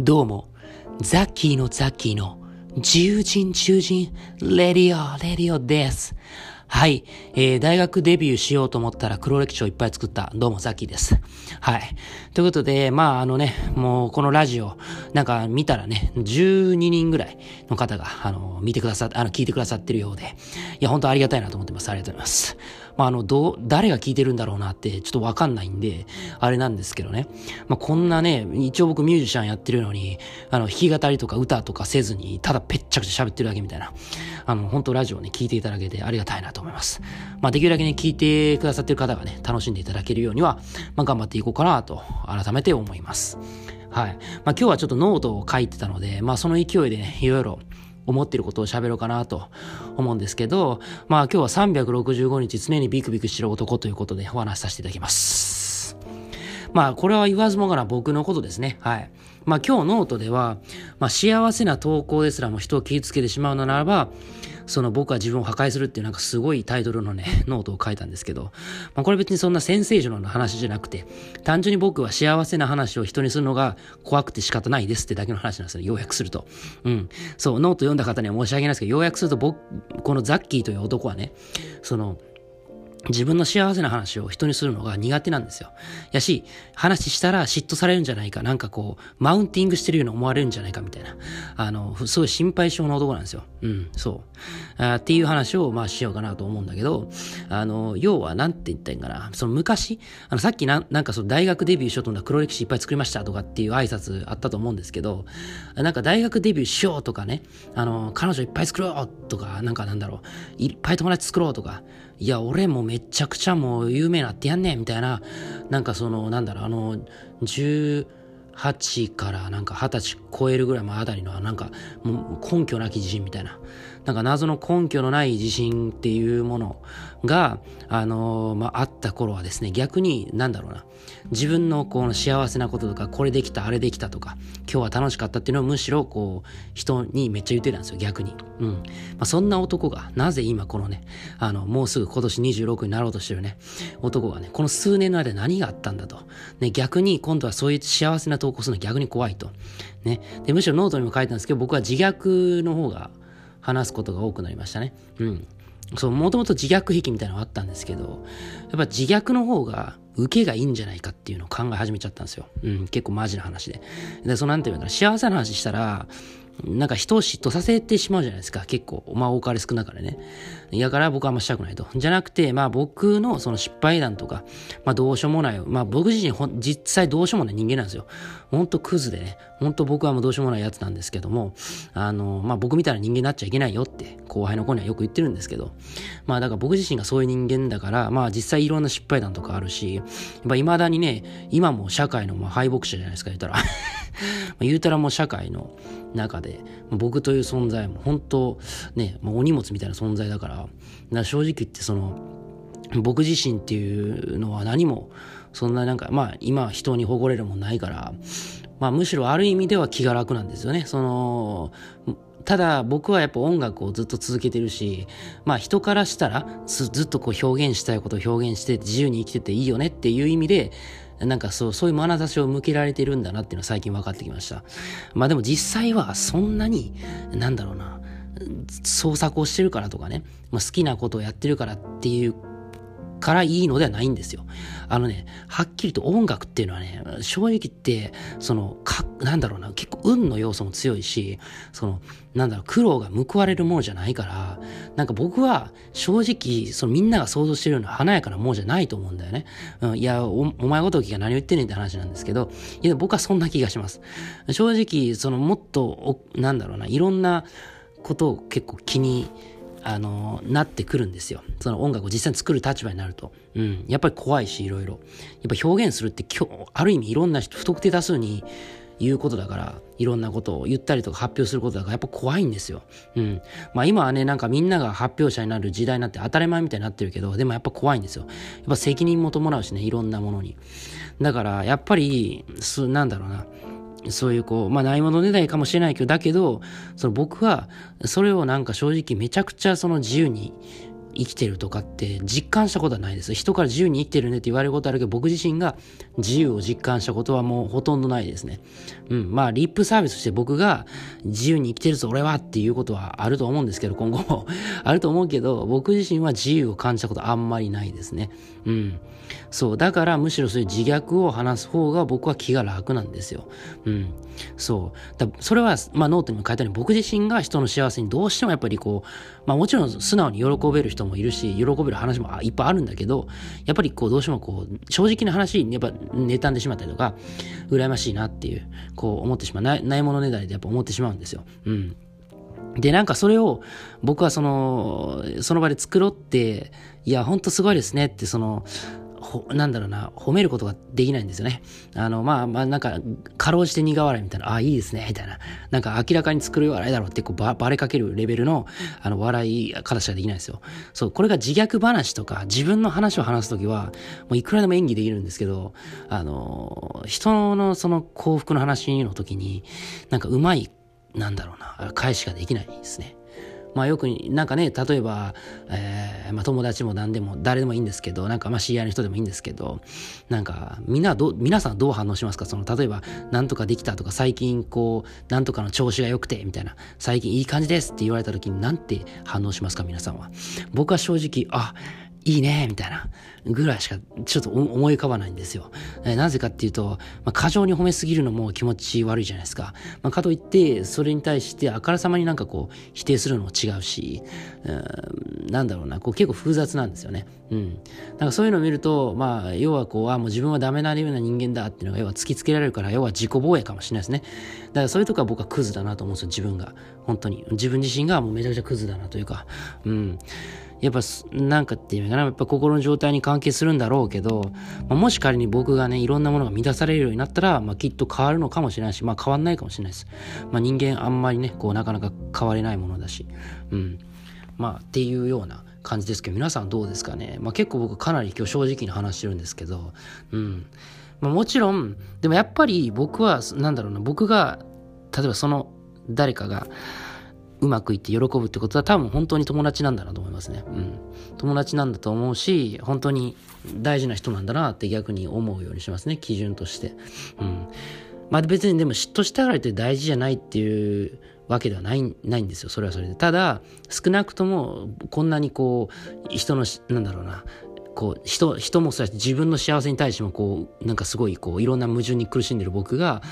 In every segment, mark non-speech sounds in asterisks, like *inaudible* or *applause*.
どうも、ザッキーのザッキーの、獣人獣人、レディオ、レディオです。はい。えー、大学デビューしようと思ったら黒歴史をいっぱい作った。どうも、ザッキーです。はい。ということで、まあ、あのね、もうこのラジオ、なんか見たらね、12人ぐらいの方が、あの、見てくださ、あの、聞いてくださってるようで、いや、本当ありがたいなと思ってます。ありがとうございます。まあ、あの、ど、誰が聞いてるんだろうなって、ちょっとわかんないんで、あれなんですけどね。まあ、こんなね、一応僕ミュージシャンやってるのに、あの、弾き語りとか歌とかせずに、ただぺっちゃくちゃ喋ってるだけみたいな、あの、本当ラジオね、聞いていただけてありがたいなと思います。まあ、できるだけね、聞いてくださってる方がね、楽しんでいただけるようには、まあ、頑張っていこうかなと、改めて思います。はい。まあ、今日はちょっとノートを書いてたので、まあ、その勢いでね、いろいろ、思ってることを喋ろうかなと思うんですけど、まあ今日は365日常にビクビクしてる男ということでお話しさせていただきます。まあこれは言わずもがな僕のことですね。はい。まあ今日ノートでは、まあ幸せな投稿ですらも人を傷つけてしまうのならば、その僕は自分を破壊するっていうなんかすごいタイトルのね、ノートを書いたんですけど、まあ、これ別にそんなセンセージョナルな話じゃなくて、単純に僕は幸せな話を人にするのが怖くて仕方ないですってだけの話なんですよ、要約すると。うん。そう、ノート読んだ方には申し訳ないですけど、要約すると僕、このザッキーという男はね、その、自分の幸せな話を人にするのが苦手なんですよ。やし、話したら嫉妬されるんじゃないか、なんかこう、マウンティングしてるように思われるんじゃないかみたいな。あの、すごい心配性の男なんですよ。うん、そう。あっていう話を、まあ、しようかなと思うんだけど、あの、要は、なんて言ったらいいんかな。その昔、あの、さっきな、なんかその大学デビューしようと思ったら黒歴史いっぱい作りましたとかっていう挨拶あったと思うんですけど、なんか大学デビューしようとかね、あの、彼女いっぱい作ろうとか、なんかなんだろう、いっぱい友達作ろうとか、いや、俺もめちゃくちゃもう有名なってやんねんみたいな、なんかその、なんだろう、あの、18からなんか20歳超えるぐらいまあたりの、なんか、もう根拠なき自信みたいな。なんか謎の根拠のない自信っていうものが、あのー、まあ、あった頃はですね、逆に、なんだろうな、自分のこの幸せなこととか、これできた、あれできたとか、今日は楽しかったっていうのをむしろ、こう、人にめっちゃ言ってたんですよ、逆に。うん。まあ、そんな男が、なぜ今このね、あの、もうすぐ今年26になろうとしてるね、男がね、この数年の間何があったんだと。ね、逆に今度はそういう幸せな投稿するの逆に怖いと。ね。で、むしろノートにも書いたんですけど、僕は自虐の方が、話すことが多くなりましたね。うん。そう、もともと自虐癖みたいなのがあったんですけど、やっぱ自虐の方が受けがいいんじゃないかっていうのを考え始めちゃったんですよ。うん、結構マジな話で。で、そのなんていうかな、幸せな話したら、なんか人を嫉妬させてしまうじゃないですか。結構。まあ多かれ少なかれね。だから僕はあんましたくないと。じゃなくて、まあ僕のその失敗談とか、まあどうしようもない。まあ僕自身ほ実際どうしようもない人間なんですよ。ほんとクズでね。ほんと僕はもうどうしようもないやつなんですけども、あの、まあ僕みたいな人間になっちゃいけないよって後輩の子にはよく言ってるんですけど、まあだから僕自身がそういう人間だから、まあ実際いろんな失敗談とかあるし、やっぱ未だにね、今も社会のまあ敗北者じゃないですか、言ったら。言うたらもう社会の中で、僕という存在も本当ね、もうお荷物みたいな存在だから、から正直言ってその、僕自身っていうのは何も、そんななんか、まあ今人に誇れるもんないから、まあむしろある意味では気が楽なんですよね。その、ただ僕はやっぱ音楽をずっと続けてるし、まあ人からしたらずっとこう表現したいことを表現して自由に生きてていいよねっていう意味で、なんかそう、そういう眼差しを向けられてるんだなっていうのは最近分かってきました。まあでも実際はそんなに、なんだろうな、創作をしてるからとかね、まあ、好きなことをやってるからっていうからいいのではないんですよ。あのね、はっきりと音楽っていうのはね、正直言って、その、か、なんだろうな、結構運の要素も強いし、その、なんだろう、苦労が報われるものじゃないから、なんか僕は正直、そのみんなが想像してるような華やかなものじゃないと思うんだよね。うん、いやお、お前ごときが何を言ってんねんって話なんですけど、いや、僕はそんな気がします。正直、そのもっと、なんだろうな、いろんなことを結構気に、あの、なってくるんですよ。その音楽を実際に作る立場になると。うん。やっぱり怖いし、いろいろ。やっぱ表現するって今日、ある意味いろんな人、不特定多数に言うことだから、いろんなことを言ったりとか発表することだから、やっぱ怖いんですよ。うん。まあ今はね、なんかみんなが発表者になる時代になって当たり前みたいになってるけど、でもやっぱ怖いんですよ。やっぱ責任も伴うしね、いろんなものに。だから、やっぱり、す、なんだろうな。そういうこう、まあないものねだりかもしれないけど、だけど、その僕は、それをなんか正直めちゃくちゃその自由に、生きてるとかって実感したことはないです。人から自由に生きてるねって言われることあるけど、僕自身が自由を実感したことはもうほとんどないですね。うん。まあ、リップサービスして僕が自由に生きてるぞ、俺はっていうことはあると思うんですけど、今後も *laughs* あると思うけど、僕自身は自由を感じたことあんまりないですね。うん。そう。だからむしろそういう自虐を話す方が僕は気が楽なんですよ。うん。そう。だそれは、まあノートにも書いたように僕自身が人の幸せにどうしてもやっぱりこう、まあもちろん素直に喜べる人もいるし、喜べる話もいっぱいあるんだけど、やっぱりこうどうしてもこう、正直な話にやっぱ妬んでしまったりとか、羨ましいなっていう、こう思ってしまう。ないものねだりでやっぱ思ってしまうんですよ。うん。で、なんかそれを僕はその、その場で作ろうって、いや、ほんとすごいですねって、その、ほなんだろうな、褒めることができないんですよね。あの、まあ、まあ、なんか、かろうじて苦笑いみたいな、あ、いいですね、みたいな。なんか明らかに作る笑いだろうってこうば、ばれかけるレベルの、あの、笑い方しかできないんですよ。そう、これが自虐話とか、自分の話を話すときは、もういくらでも演技できるんですけど、あの、人のその幸福の話の時に、なんかうまい、なんだろうな、返しができないですね。まあよくなんかね、例えば、えー、まあ友達も何でも、誰でもいいんですけど、なんかまあ知り合いの人でもいいんですけど、なんかみんなど、皆さんどう反応しますか？その、例えば、何とかできたとか、最近こう、なんとかの調子が良くて、みたいな、最近いい感じですって言われた時に何て反応しますか？皆さんは。僕は正直、あ、いいね、みたいな、ぐらいしかちょっと思い浮かばないんですよ。えなぜかっていうと、まあ、過剰に褒めすぎるのも気持ち悪いじゃないですか。まあ、かといって、それに対してあからさまになんかこう、否定するのも違うし、うん、なんだろうな、こう結構複雑なんですよね。うん。なんかそういうのを見ると、まあ、要はこう、あ、もう自分はダメなような人間だっていうのが、要は突きつけられるから、要は自己防衛かもしれないですね。だからそういうとこは僕はクズだなと思うんですよ、自分が。本当に。自分自身がもうめちゃくちゃクズだなというか、うん。やっぱ、なんかっていうかな、やっぱ心の状態に関係するんだろうけど、まあ、もし仮に僕がね、いろんなものが満たされるようになったら、まあ、きっと変わるのかもしれないし、まあ、変わんないかもしれないです。まあ、人間あんまりね、こう、なかなか変われないものだし、うん。まあ、っていうような感じですけど、皆さんどうですかね。まあ、結構僕かなり今日正直に話してるんですけど、うん。まあ、もちろん、でもやっぱり僕は、なんだろうな、僕が、例えばその誰かが、うまくいって喜ぶってことは多分本当に友達なんだなと思いますね。うん。友達なんだと思うし、本当に大事な人なんだなって逆に思うようにしますね、基準として。うん。まあ別にでも嫉妬したからって大事じゃないっていうわけではないないんですよ、それはそれで。ただ、少なくともこんなにこう、人の、なんだろうな、こう人人もそうやし自分の幸せに対してもこうなんかすごいこういろんな矛盾に苦しんでる僕が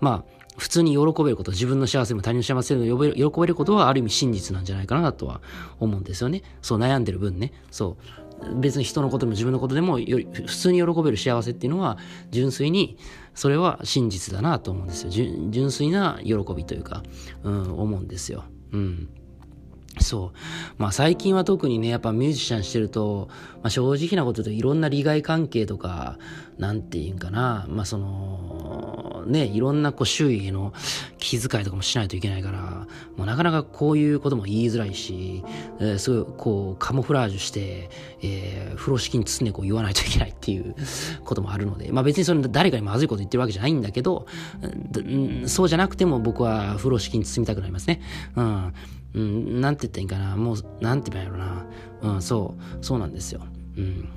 まあ普通に喜べること、自分の幸せも他人の幸せも喜べることはある意味真実なんじゃないかなとは思うんですよね。そう悩んでる分ね。そう。別に人のことでも自分のことでもより普通に喜べる幸せっていうのは純粋にそれは真実だなと思うんですよ。純粋な喜びというか、うん、思うんですよ。うん。そう。まあ最近は特にね、やっぱミュージシャンしてると、まあ、正直なことでいろんな利害関係とか、なんていうんかな、まあその、ね、いろんなこう周囲への気遣いとかもしないといけないから、もうなかなかこういうことも言いづらいし、えー、すごいこうカモフラージュして、えー、風呂敷に包んでこう言わないといけないっていうこともあるので、まあ別にそれ誰かにまずいこと言ってるわけじゃないんだけど、そうじゃなくても僕は風呂敷に包みたくなりますね。うん。うん、なんて言ったらいいかな。もう、なんて言うんやろな。うん、そう、そうなんですよ。うん。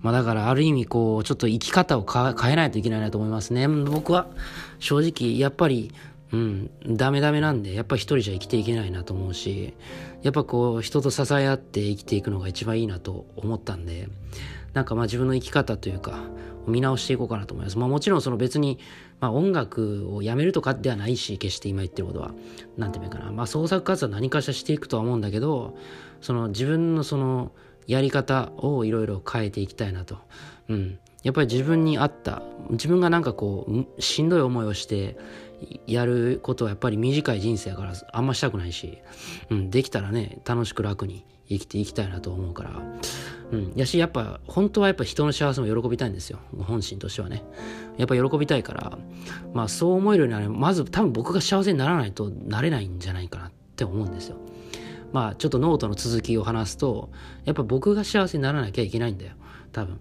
まあだからある意味こう、ちょっと生き方を変えないといけないなと思いますね。僕は正直やっぱり、うん、ダメダメなんで、やっぱ一人じゃ生きていけないなと思うし、やっぱこう、人と支え合って生きていくのが一番いいなと思ったんで、なんかまあ自分の生き方というか、見直していこうかなと思います。まあもちろんその別に、まあ音楽をやめるとかではないし、決して今言ってることは。なんて言うかな。まあ創作活動は何かしらしていくとは思うんだけど、その自分のそのやり方をいろいろ変えていきたいなと。うん。やっぱり自分に合った、自分がなんかこう、しんどい思いをして、やることはやっぱり短い人生やからあんましたくないし、うん、できたらね、楽しく楽に生きていきたいなと思うから、うん。やし、やっぱ、本当はやっぱ人の幸せも喜びたいんですよ。本心としてはね。やっぱ喜びたいから、まあそう思えるようになる。まず多分僕が幸せにならないとなれないんじゃないかなって思うんですよ。まあちょっとノートの続きを話すと、やっぱ僕が幸せにならなきゃいけないんだよ。多分。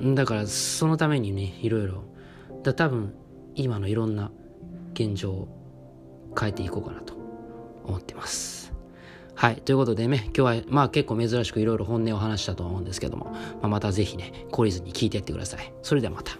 うん。だからそのためにね、いろいろ。だ多分今のいろんな現状を変えていこうかなと思ってます。はい。ということでね、今日はまあ結構珍しくいろいろ本音を話したと思うんですけども、まあ、またぜひね、懲りずに聞いてやってください。それではまた。